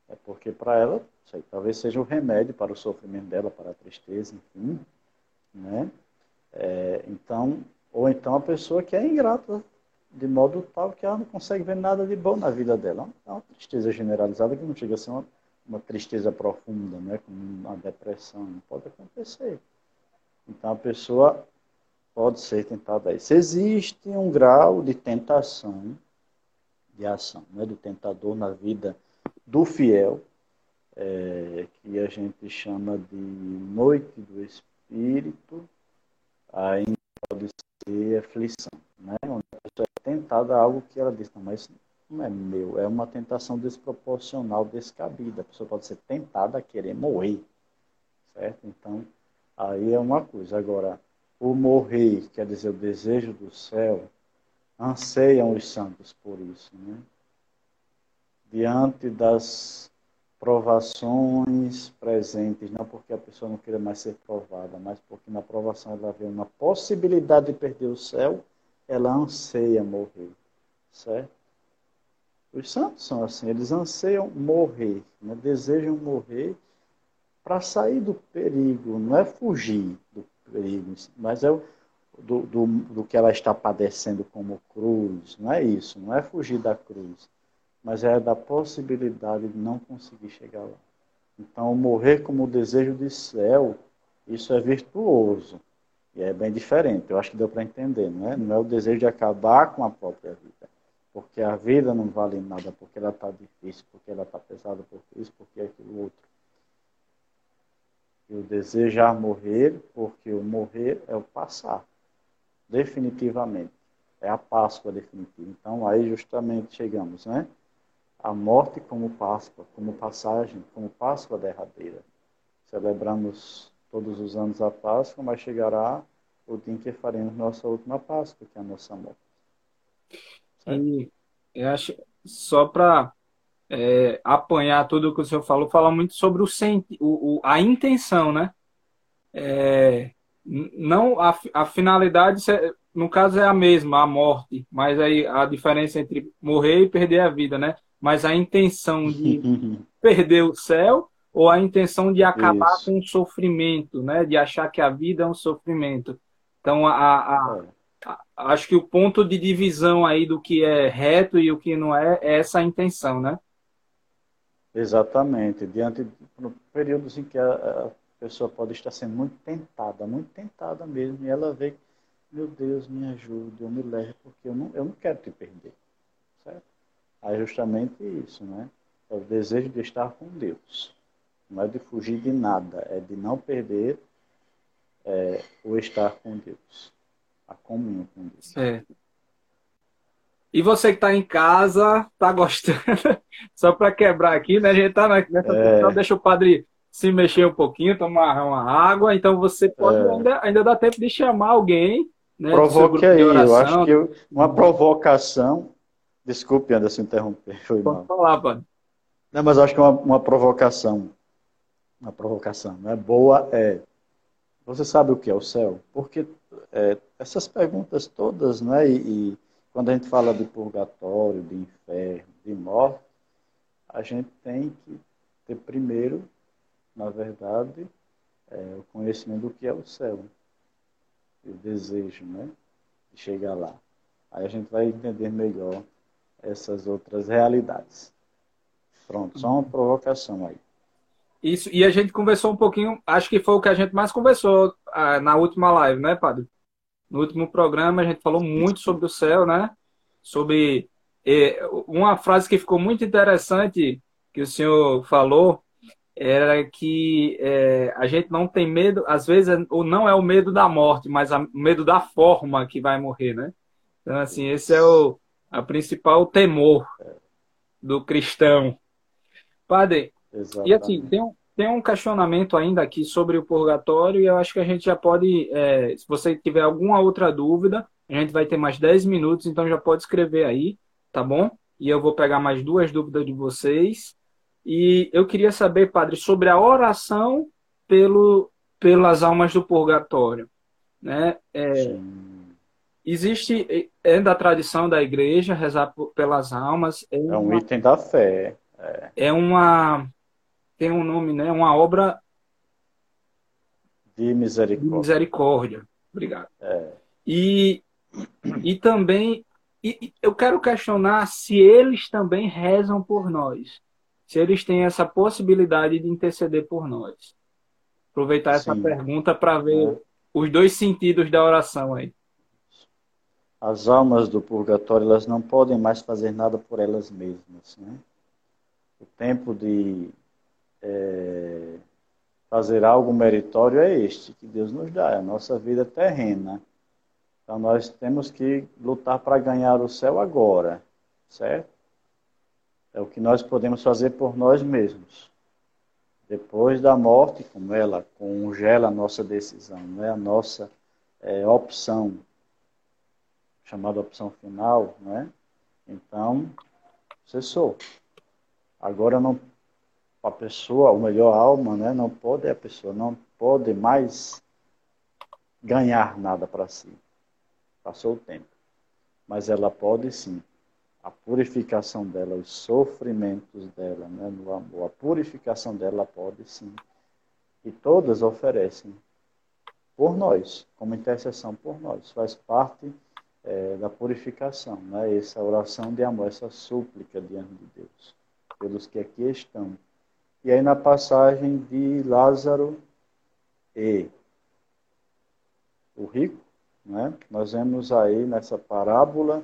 É porque para ela, sei, talvez seja um remédio para o sofrimento dela, para a tristeza, enfim. Né? É, então, ou então a pessoa que é ingrata de modo tal que ela não consegue ver nada de bom na vida dela. É uma tristeza generalizada que não chega a ser uma, uma tristeza profunda, né, como uma depressão, pode acontecer. Então a pessoa pode ser tentada a isso. Existe um grau de tentação, de ação, né, do tentador na vida do fiel, é, que a gente chama de noite do espírito, ainda pode ser aflição, né, onde a pessoa é tentada a algo que ela diz, não, mas não é meu, é uma tentação desproporcional, descabida. A pessoa pode ser tentada a querer morrer, certo? Então, aí é uma coisa. Agora, o morrer, quer dizer, o desejo do céu, anseiam os santos por isso, né? Diante das provações presentes, não porque a pessoa não queira mais ser provada, mas porque na provação ela vê uma possibilidade de perder o céu, ela anseia morrer, certo? Os santos são assim, eles anseiam morrer, né? desejam morrer para sair do perigo, não é fugir do perigo, mas é do, do, do que ela está padecendo como cruz, não é isso, não é fugir da cruz, mas é da possibilidade de não conseguir chegar lá. Então, morrer como desejo de céu, isso é virtuoso. E é bem diferente. Eu acho que deu para entender, não é? Não é o desejo de acabar com a própria vida porque a vida não vale nada, porque ela está difícil, porque ela está pesada, porque isso, porque aquilo outro. E o desejar morrer, porque o morrer é o passar, definitivamente. É a Páscoa definitiva. Então aí justamente chegamos, né? A morte como Páscoa, como passagem, como Páscoa derradeira. Celebramos todos os anos a Páscoa, mas chegará o dia em que faremos nossa última Páscoa, que é a nossa morte. E eu acho, só para é, apanhar tudo que o senhor falou, fala muito sobre o, o, o a intenção, né? É, não a, a finalidade, no caso, é a mesma, a morte, mas aí a diferença entre morrer e perder a vida, né? Mas a intenção de perder o céu ou a intenção de acabar Isso. com o sofrimento, né? De achar que a vida é um sofrimento. Então, a, a, é acho que o ponto de divisão aí do que é reto e o que não é, é essa intenção, né? Exatamente. Diante de períodos em que a, a, pessoa pode estar sendo muito tentada, muito tentada mesmo, e ela vê, meu Deus, me ajude, eu me leve, porque eu não, eu não quero te perder. Aí justamente isso, né? É o desejo de estar com Deus. Não é de fugir de nada, é de não perder é, o estar com Deus a comunhão com Deus. Certo. E você que está em casa, está gostando? Só para quebrar aqui, né? A gente está nessa é. deixa o padre se mexer um pouquinho, tomar uma água. Então você pode é. ainda, ainda dá tempo de chamar alguém. Né, Provoque aí, eu acho que eu, uma provocação. Desculpe, Anderson, interromper. Foi pode mal. falar, padre. Não, mas acho que uma, uma provocação, uma provocação, né? Boa é. Você sabe o que é o céu? Porque é, essas perguntas todas, né? E, e, quando a gente fala de purgatório, de inferno, de morte, a gente tem que ter primeiro, na verdade, é, o conhecimento do que é o céu. E o desejo, né? De chegar lá. Aí a gente vai entender melhor essas outras realidades. Pronto, só uma provocação aí. Isso, e a gente conversou um pouquinho, acho que foi o que a gente mais conversou ah, na última live, né, Padre? No último programa a gente falou muito sobre o céu, né? Sobre eh, uma frase que ficou muito interessante que o senhor falou era que eh, a gente não tem medo, às vezes, ou não é o medo da morte, mas o medo da forma que vai morrer, né? Então, assim, esse é o a principal temor do cristão. Padre, Exatamente. e assim, tem um, tem um questionamento ainda aqui sobre o purgatório e eu acho que a gente já pode, é, se você tiver alguma outra dúvida, a gente vai ter mais 10 minutos, então já pode escrever aí, tá bom? E eu vou pegar mais duas dúvidas de vocês. E eu queria saber, padre, sobre a oração pelo, pelas almas do purgatório. Né? É, existe, é da tradição da igreja rezar pelas almas. É, é um uma, item da fé. É. é uma tem um nome, né? Uma obra de misericórdia. De misericórdia. Obrigado. É. E, e também e, eu quero questionar se eles também rezam por nós. se eles têm essa possibilidade de interceder por nós. Aproveitar essa Sim. pergunta para ver É. os dois sentidos da oração aí. As almas do purgatório, elas não podem mais fazer nada por elas mesmas, né? O tempo de é, fazer algo meritório é este que Deus nos dá, é a nossa vida terrena. Então nós temos que lutar para ganhar o céu agora, certo? É o que nós podemos fazer por nós mesmos. Depois da morte, como ela congela a nossa decisão, não é a nossa é, opção, chamada opção final, não é? Então, cessou. Agora não a pessoa, ou melhor, alma, né, não pode a pessoa não pode mais ganhar nada para si. Passou o tempo. Mas ela pode sim. A purificação dela, os sofrimentos dela, né, no amor, a purificação dela pode sim. E todas oferecem por nós, como intercessão por nós. Faz parte é, da purificação, né? essa oração de amor, essa súplica diante de Deus, pelos que aqui estão. E aí na passagem de Lázaro e o rico, né? nós vemos aí nessa parábola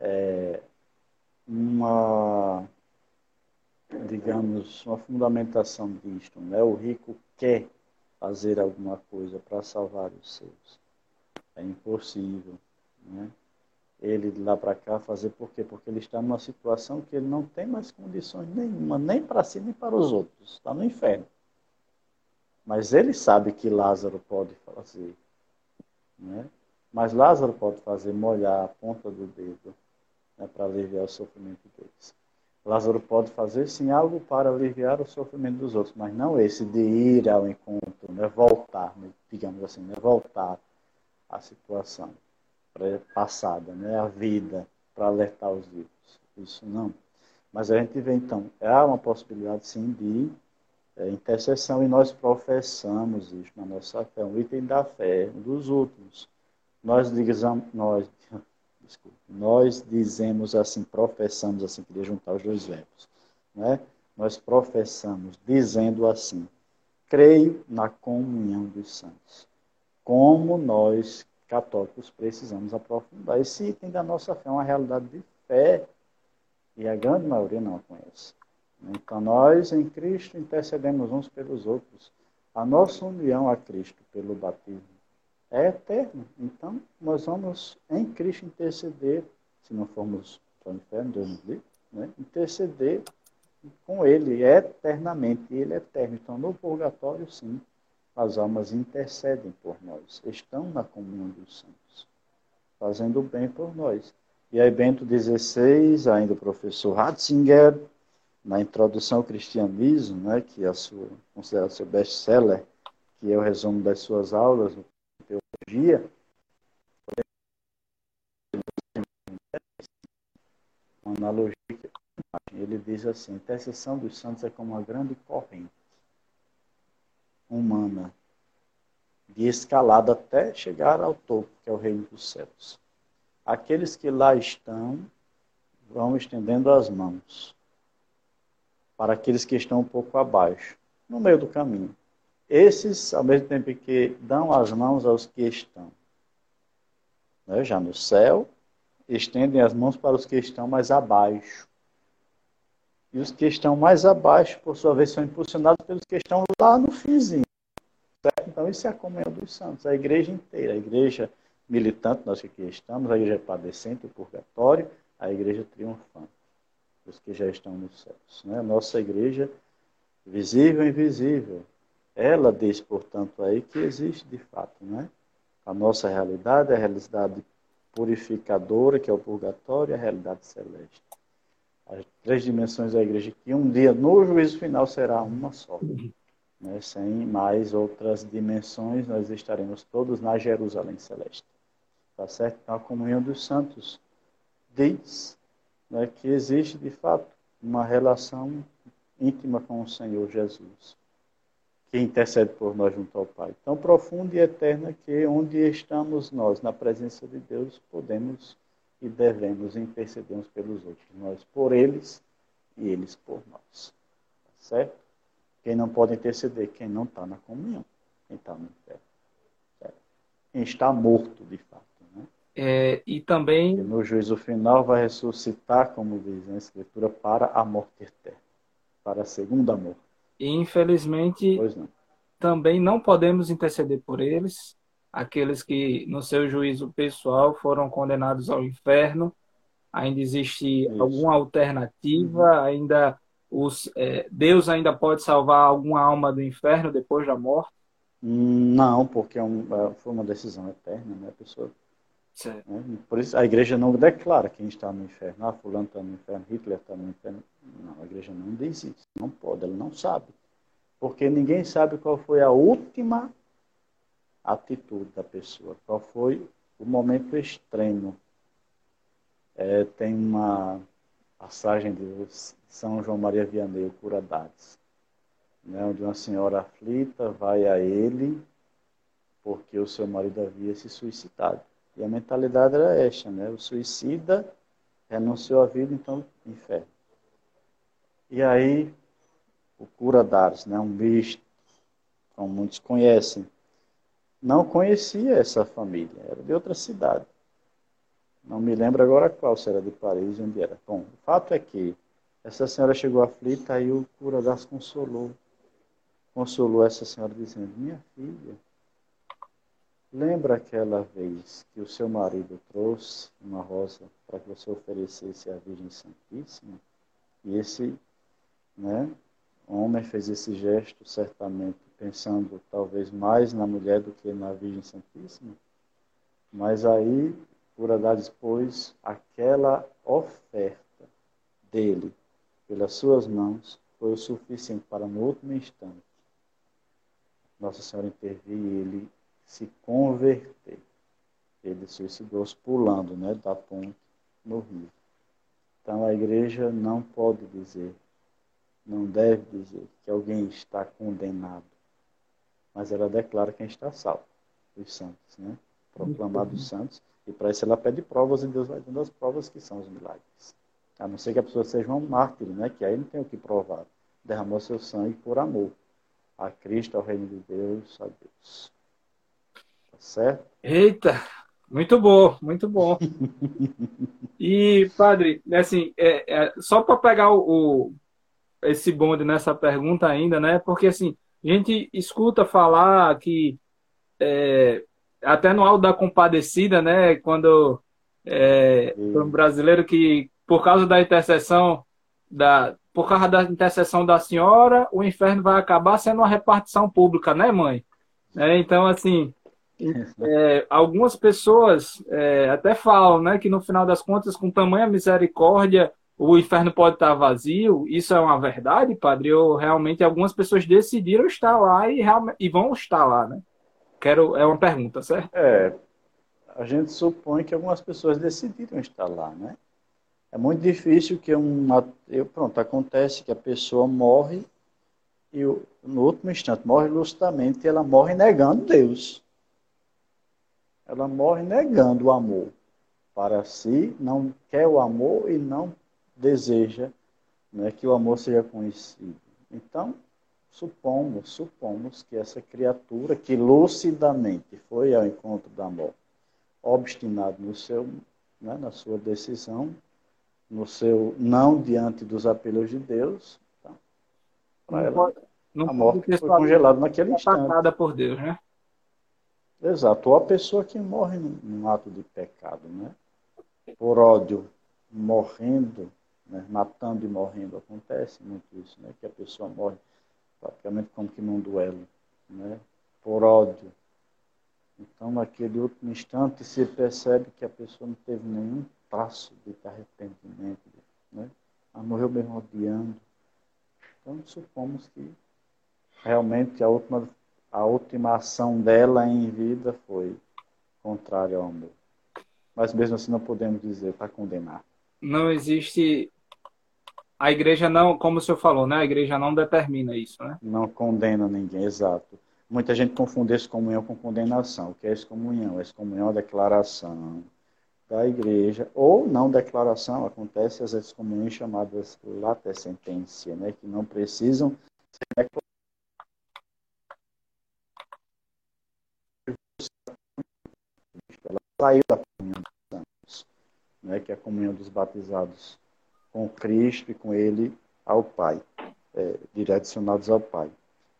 é, uma, digamos, uma fundamentação disto. Né? O rico quer fazer alguma coisa para salvar os seus. É impossível. Né? Ele de lá para cá fazer por quê? Porque ele está numa situação que ele não tem mais condições nenhuma, nem para si, nem para os outros. Está no inferno. Mas ele sabe que Lázaro pode fazer. Né? Mas Lázaro pode fazer molhar a ponta do dedo né, para aliviar o sofrimento deles. Lázaro pode fazer sim algo para aliviar o sofrimento dos outros, mas não esse de ir ao encontro, né, voltar, né, digamos assim, né, voltar à situação passada, né, a vida, para alertar os vivos. Isso não. Mas a gente vê então, há uma possibilidade sim de é, intercessão e nós professamos isso na nossa fé, um item da fé, um dos últimos. Nós nós, desculpe, nós dizemos assim, professamos assim, queria juntar os dois verbos, né? Nós professamos dizendo assim: creio na comunhão dos santos. Como nós católicos precisamos aprofundar esse item da nossa fé, uma realidade de fé, e a grande maioria não a conhece. Então, nós em Cristo intercedemos uns pelos outros. A nossa união a Cristo pelo batismo é eterna. Então, nós vamos em Cristo interceder, se não formos para o inferno, Deus nos livre, né? interceder com Ele eternamente, Ele é eterno. Então, no purgatório, sim, as almas intercedem por nós, estão na comunhão dos santos, fazendo bem por nós. E aí, Bento XVI, ainda o professor Ratzinger, na introdução ao cristianismo, né, que é a sua, considerado seu best-seller, que é o resumo das suas aulas de teologia, uma analogia, ele diz assim, a intercessão dos santos é como uma grande corrente humana, de escalada até chegar ao topo, que é o reino dos céus. Aqueles que lá estão vão estendendo as mãos para aqueles que estão um pouco abaixo, no meio do caminho. Esses, ao mesmo tempo que dão as mãos aos que estão né, já no céu, estendem as mãos para os que estão mais abaixo. E os que estão mais abaixo, por sua vez, são impulsionados pelos que estão lá no finzinho. Certo? Então, isso é a comunhão dos santos, a igreja inteira, a igreja militante, nós que aqui estamos, a igreja padecente, o purgatório, a igreja triunfante os que já estão nos céus. Né? Nossa igreja, visível e invisível, ela diz, portanto, aí que existe de fato. Né? A nossa realidade é a realidade purificadora, que é o purgatório, e a realidade celeste. As três dimensões da igreja, que um dia, no juízo final, será uma só. Né? Sem mais outras dimensões, nós estaremos todos na Jerusalém celeste. Tá certo? Então, a comunhão dos santos diz né, que existe de fato uma relação íntima com o Senhor Jesus, que intercede por nós junto ao Pai. Tão profunda e eterna que onde estamos nós, na presença de Deus, podemos e devemos interceder uns pelos outros, nós por eles e eles por nós. certo? Quem não pode interceder? Quem não está na comunhão, quem está no inferno. Certo? Quem está morto, de fato. Né? É, e também. E no juízo final vai ressuscitar, como diz na Escritura, para a morte eterna, para a segunda morte. E infelizmente, não. também não podemos interceder por eles, aqueles que, no seu juízo pessoal, foram condenados ao inferno. Ainda existe Isso. alguma alternativa? Ainda os, é, Deus ainda pode salvar alguma alma do inferno depois da morte? Não, porque é um- é- foi uma decisão eterna, né? Pessoa Certo. Né? Por isso a igreja não declara quem está no inferno. Ah, fulano está no inferno, Hitler está no inferno. Não, a igreja não diz isso. Não pode, ela não sabe. Porque ninguém sabe qual foi a última atitude da pessoa, qual foi o momento extremo. É, tem uma passagem de São João Maria Vianney, o Cura d'Ades, né, onde uma senhora aflita vai a ele porque o seu marido havia se suicidado. E a mentalidade era esta, né? O suicida renunciou à vida, então inferno. E aí o cura d'Ars, né, um bicho, como muitos conhecem, não conhecia essa família, era de outra cidade. Não me lembro agora qual, se era de Paris, onde era. Bom, o fato é que essa senhora chegou aflita, aí o cura d'Ars consolou. Consolou essa senhora dizendo, minha filha, Lembra aquela vez que o seu marido trouxe uma rosa para que você oferecesse à Virgem Santíssima? E esse né, homem fez esse gesto certamente pensando talvez mais na mulher do que na Virgem Santíssima. Mas aí, por dar depois, aquela oferta dele pelas suas mãos foi o suficiente para no último instante Nossa Senhora intervir e ele se converter. Ele suicidou-se pulando né, da ponte no rio. Então a igreja não pode dizer, não deve dizer que alguém está condenado, mas ela declara quem está salvo, os santos, né? proclamados santos, e para isso ela pede provas e Deus vai dando as provas que são os milagres. A não ser que a pessoa seja um mártir, né? que aí não tem o que provar. Derramou seu sangue por amor a Cristo, ao reino de Deus, a Deus. Tá certo? Eita, muito bom, muito bom. E, padre, assim, é, é, só para pegar o, o- esse bonde nessa pergunta ainda, né? Porque, assim, a gente escuta falar que, é, até no Alto da Compadecida, né? Quando é, foi um brasileiro que, por causa da intercessão da, por causa da intercessão da senhora, o inferno vai acabar sendo uma repartição pública, né, mãe? É, então, assim, é, algumas pessoas é, até falam, né, que no final das contas, com tamanha misericórdia, o inferno pode estar vazio. Isso é uma verdade, padre? Ou realmente algumas pessoas decidiram estar lá e, e vão estar lá, né? Quero, é uma pergunta, certo? É, a gente supõe que algumas pessoas decidiram estar lá, né? É muito difícil que uma, eu, pronto, acontece que a pessoa morre e no último instante morre lucidamente e ela morre negando Deus. Ela morre negando o amor para si, não quer o amor e não deseja né, que o amor seja conhecido. Então, supomos, supomos que essa criatura que lucidamente foi ao encontro da morte, obstinado no seu, né, na sua decisão, no seu não diante dos apelos de Deus, tá? para Não ela pode, a morte foi congelada naquele instante. por Deus, né? Exato. Ou a pessoa que morre num, num ato de pecado, né? Por ódio, morrendo, né? matando e morrendo. Acontece muito isso, né? Que a pessoa morre praticamente como que num duelo, né? Por ódio. Então, naquele último instante, se percebe que a pessoa não teve nenhum traço de arrependimento, né? Ela morreu mesmo odiando. Então, supomos que realmente a última a última ação dela em vida foi contrária ao amor. Mas mesmo assim não podemos dizer para condenar. Não existe. A igreja não, como o senhor falou, né? A igreja não determina isso, né? Não condena ninguém, exato. Muita gente confunde excomunhão com condenação. O que é excomunhão? Excomunhão é a declaração da igreja, ou não declaração, acontece as excomunhões chamadas lata sentença, né, que não precisam ser declaradas. Ela saiu da comunhão dos santos, né, que é a comunhão dos batizados com Cristo e com Ele ao Pai, é, direcionados ao Pai.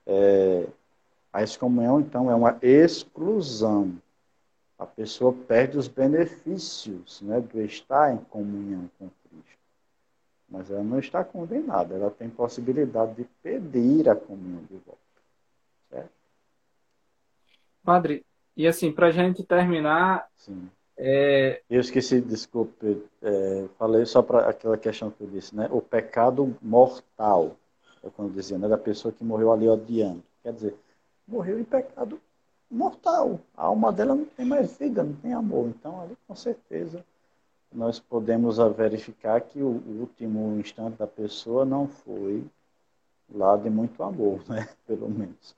É, a excomunhão, então, é uma exclusão a pessoa perde os benefícios né, do estar em comunhão com Cristo. Mas ela não está condenada, ela tem possibilidade de pedir a comunhão de volta. Certo? Padre, e assim, para a gente terminar. Sim. É... Eu esqueci, desculpe, é, falei só para aquela questão que eu disse, né? O pecado mortal, é quando dizia, né? Da pessoa que morreu ali odiando. Quer dizer, morreu em pecado mortal. A alma dela não tem mais vida, não tem amor. Então, ali, com certeza, nós podemos verificar que o último instante da pessoa não foi lá de muito amor, né? Pelo menos.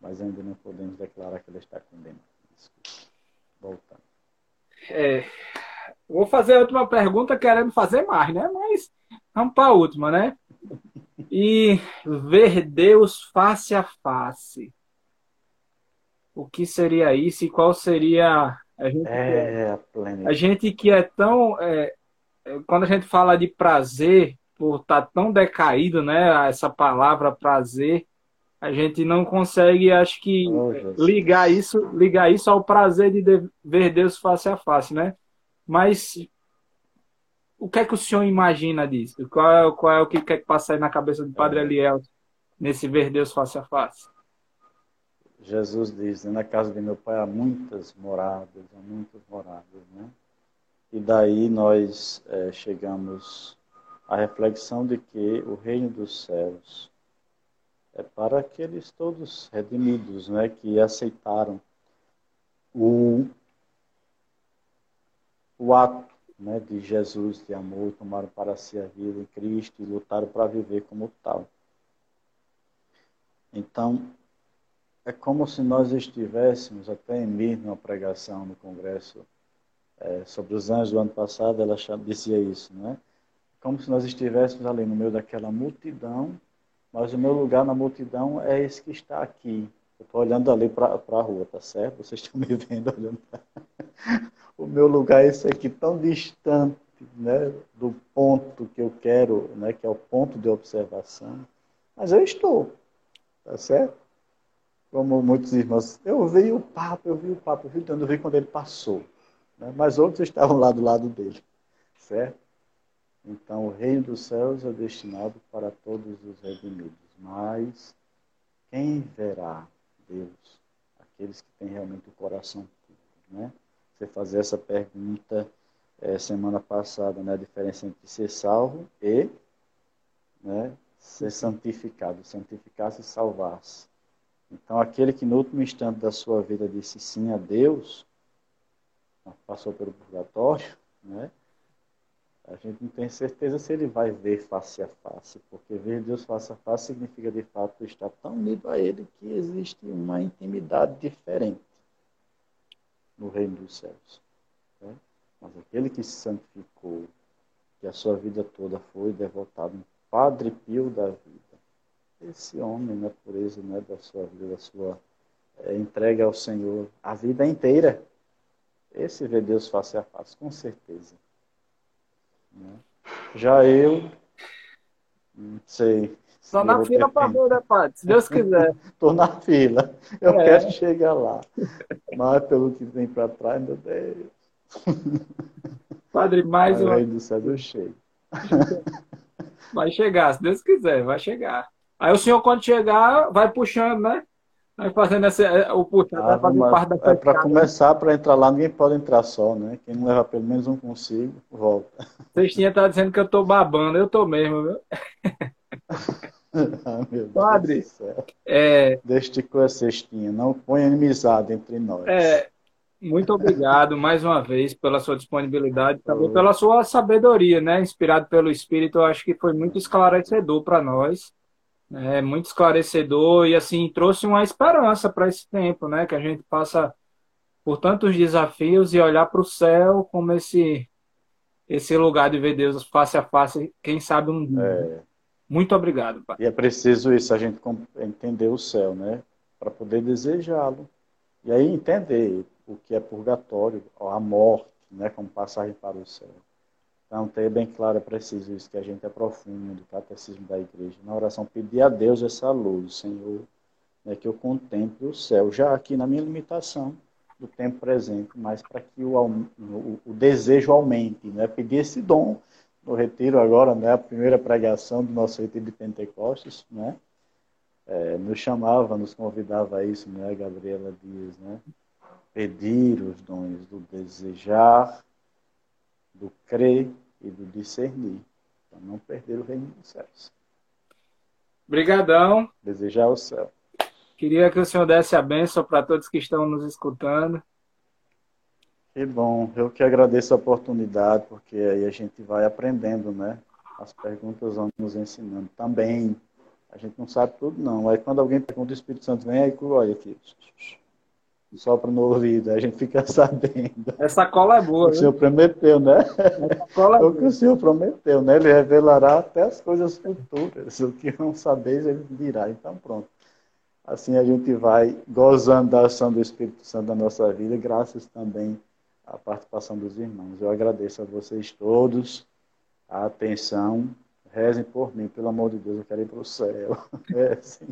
Mas ainda não podemos declarar que ela está condenada. Desculpa. Voltando. É, vou fazer a última pergunta querendo fazer mais, né? Mas vamos para a última, né? E ver Deus face a face o que seria isso e qual seria a gente, é, a gente que é tão é, é, quando a gente fala de prazer por estar tá tão decaído né essa palavra prazer a gente não consegue acho que oh, ligar isso ligar isso ao prazer de ver Deus face a face né mas o que é que o senhor imagina disso qual é, qual é o que quer passar aí na cabeça do Padre é. Eliel nesse ver Deus face a face Jesus diz, na casa de meu pai há muitas moradas, há muitas moradas, né? E daí nós é, chegamos à reflexão de que o reino dos céus é para aqueles todos redimidos, né? Que aceitaram o, o ato né, de Jesus de amor, tomaram para si a vida em Cristo e lutaram para viver como tal. Então, é como se nós estivéssemos, até em mim, numa pregação no Congresso é, sobre os anjos do ano passado, ela dizia isso, não é? Como se nós estivéssemos ali no meio daquela multidão, mas o meu lugar na multidão é esse que está aqui. Eu estou olhando ali para a rua, tá certo? Vocês estão me vendo olhando pra... O meu lugar é esse aqui, tão distante né, do ponto que eu quero, né, que é o ponto de observação. Mas eu estou, tá certo? como muitos irmãos, eu vi o Papa, eu vi o Papa, eu vi, eu vi quando ele passou. Né? Mas outros estavam lá do lado dele, certo? Então, o reino dos céus é destinado para todos os redimidos. Mas quem verá Deus? Aqueles que têm realmente o coração puro, né? Você fazer essa pergunta é, semana passada, né? A diferença entre ser salvo e né, ser santificado. Santificar-se e salvar-se. Então, aquele que no último instante da sua vida disse sim a Deus, passou pelo purgatório, né? A gente não tem certeza se ele vai ver face a face, porque ver Deus face a face significa de fato estar tão unido a Ele que existe uma intimidade diferente no reino dos céus. Né? Mas aquele que se santificou, que a sua vida toda foi devotado um Padre Pio da vida, esse homem na pureza né, da sua vida, da sua é, entrega ao Senhor a vida inteira. Esse vê Deus face a face, com certeza. Né? Já eu, não sei. Estou na fila para ver, né, Padre? Se Deus quiser. Estou na fila. Eu é. quero chegar lá. Mas pelo que vem para trás, meu Deus. Padre, mais uma. do céu eu chego. Vai chegar, se Deus quiser, vai chegar. Aí o senhor, quando chegar, vai puxando, né? Vai fazendo esse, é, o puxar, ah, vai fazendo parte da É para começar, para entrar lá, ninguém pode entrar só, né? Quem não leva pelo menos um consigo, volta. Cestinha tá dizendo que eu tô babando, eu tô mesmo, viu? ah, meu Padre, Deus. É... Deixa com a cestinha, não põe inimizade entre nós. É, muito obrigado mais uma vez pela sua disponibilidade, também pela sua sabedoria, né? Inspirado pelo Espírito, eu acho que foi muito esclarecedor para nós é muito esclarecedor e assim trouxe uma esperança para esse tempo, né? Que a gente passa por tantos desafios e olhar para o céu como esse esse lugar de ver Deus face a face, quem sabe um dia. É. Muito obrigado, pai. E é preciso isso, a gente entender o céu, né? Para poder desejá-lo. E aí entender o que é purgatório, a morte, né? Como passagem para o céu. Então, ter bem claro, é preciso isso, que a gente aprofunde o catecismo da igreja. Na oração, pedir a Deus essa luz, Senhor, né, que eu contemple o céu, já aqui na minha limitação do tempo presente, mas para que o, o, o, desejo aumente, né? Pedir esse dom no retiro agora, né? A primeira pregação do nosso retiro de Pentecostes, né? É, nos chamava, nos convidava a isso, né? Gabriela Dias, né? Pedir os dons do desejar, do crer e do discernir, para não perder o reino dos céus. Obrigadão. Desejar o céu. Queria que o Senhor desse a bênção para todos que estão nos escutando. Que bom, eu que agradeço a oportunidade, porque aí a gente vai aprendendo, né? As perguntas vão nos ensinando. Também, a gente não sabe tudo, não. Aí quando alguém pergunta, o Espírito Santo vem, aí olha aqui, sopra no ouvido, a gente fica sabendo. Essa cola é boa. O Senhor prometeu, né? Essa cola é o que o Senhor prometeu, né? Ele revelará até as coisas futuras. O que não sabeis, ele dirá. Então, pronto. Assim a gente vai gozando da ação do Espírito Santo na nossa vida, graças também à participação dos irmãos. Eu agradeço a vocês todos a atenção. Rezem por mim, pelo amor de Deus, eu quero ir para o céu. É assim.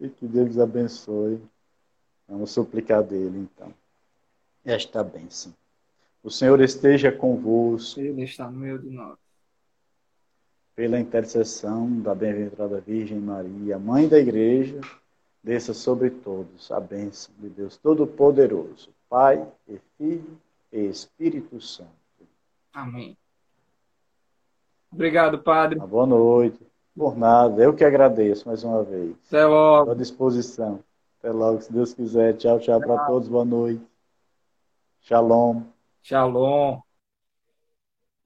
E que Deus abençoe. Vamos suplicar dele, então. Esta bênção. O Senhor esteja convosco. Ele está no meio de nós pela intercessão da bem-aventurada Virgem Maria, Mãe da Igreja, desça sobre todos a bênção de Deus Todo-Poderoso, Pai e Filho e Espírito Santo. Amém. Obrigado, Padre. Uma boa noite. Por nada, eu que agradeço mais uma vez. Até logo. À disposição. Até logo, se Deus quiser. Tchau, tchau para todos. Boa noite. Shalom. Shalom.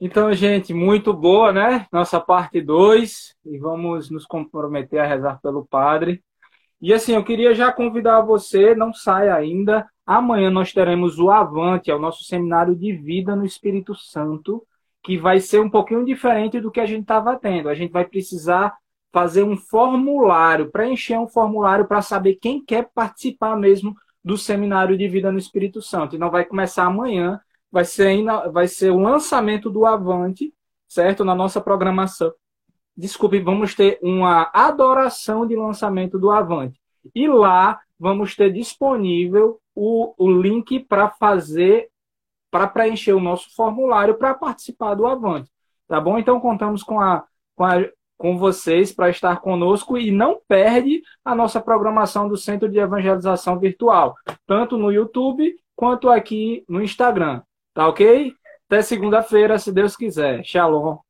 Então, gente, muito boa, né? Nossa parte 2. E vamos nos comprometer a rezar pelo Padre. E assim, eu queria já convidar você, não saia ainda. Amanhã nós teremos o Avante, é o nosso seminário de vida no Espírito Santo, que vai ser um pouquinho diferente do que a gente estava tendo. A gente vai precisar fazer um formulário, preencher um formulário para saber quem quer participar mesmo do seminário de vida no Espírito Santo. E não vai começar amanhã, vai ser, vai ser o lançamento do Avante, certo? Na nossa programação. Desculpe, vamos ter uma adoração de lançamento do Avante. E lá vamos ter disponível o, o link para fazer, para preencher o nosso formulário para participar do Avante. Tá bom? Então contamos com a, com a com vocês para estar conosco e não perde a nossa programação do Centro de Evangelização Virtual, tanto no YouTube quanto aqui no Instagram. Tá ok? Até segunda-feira, se Deus quiser. Shalom.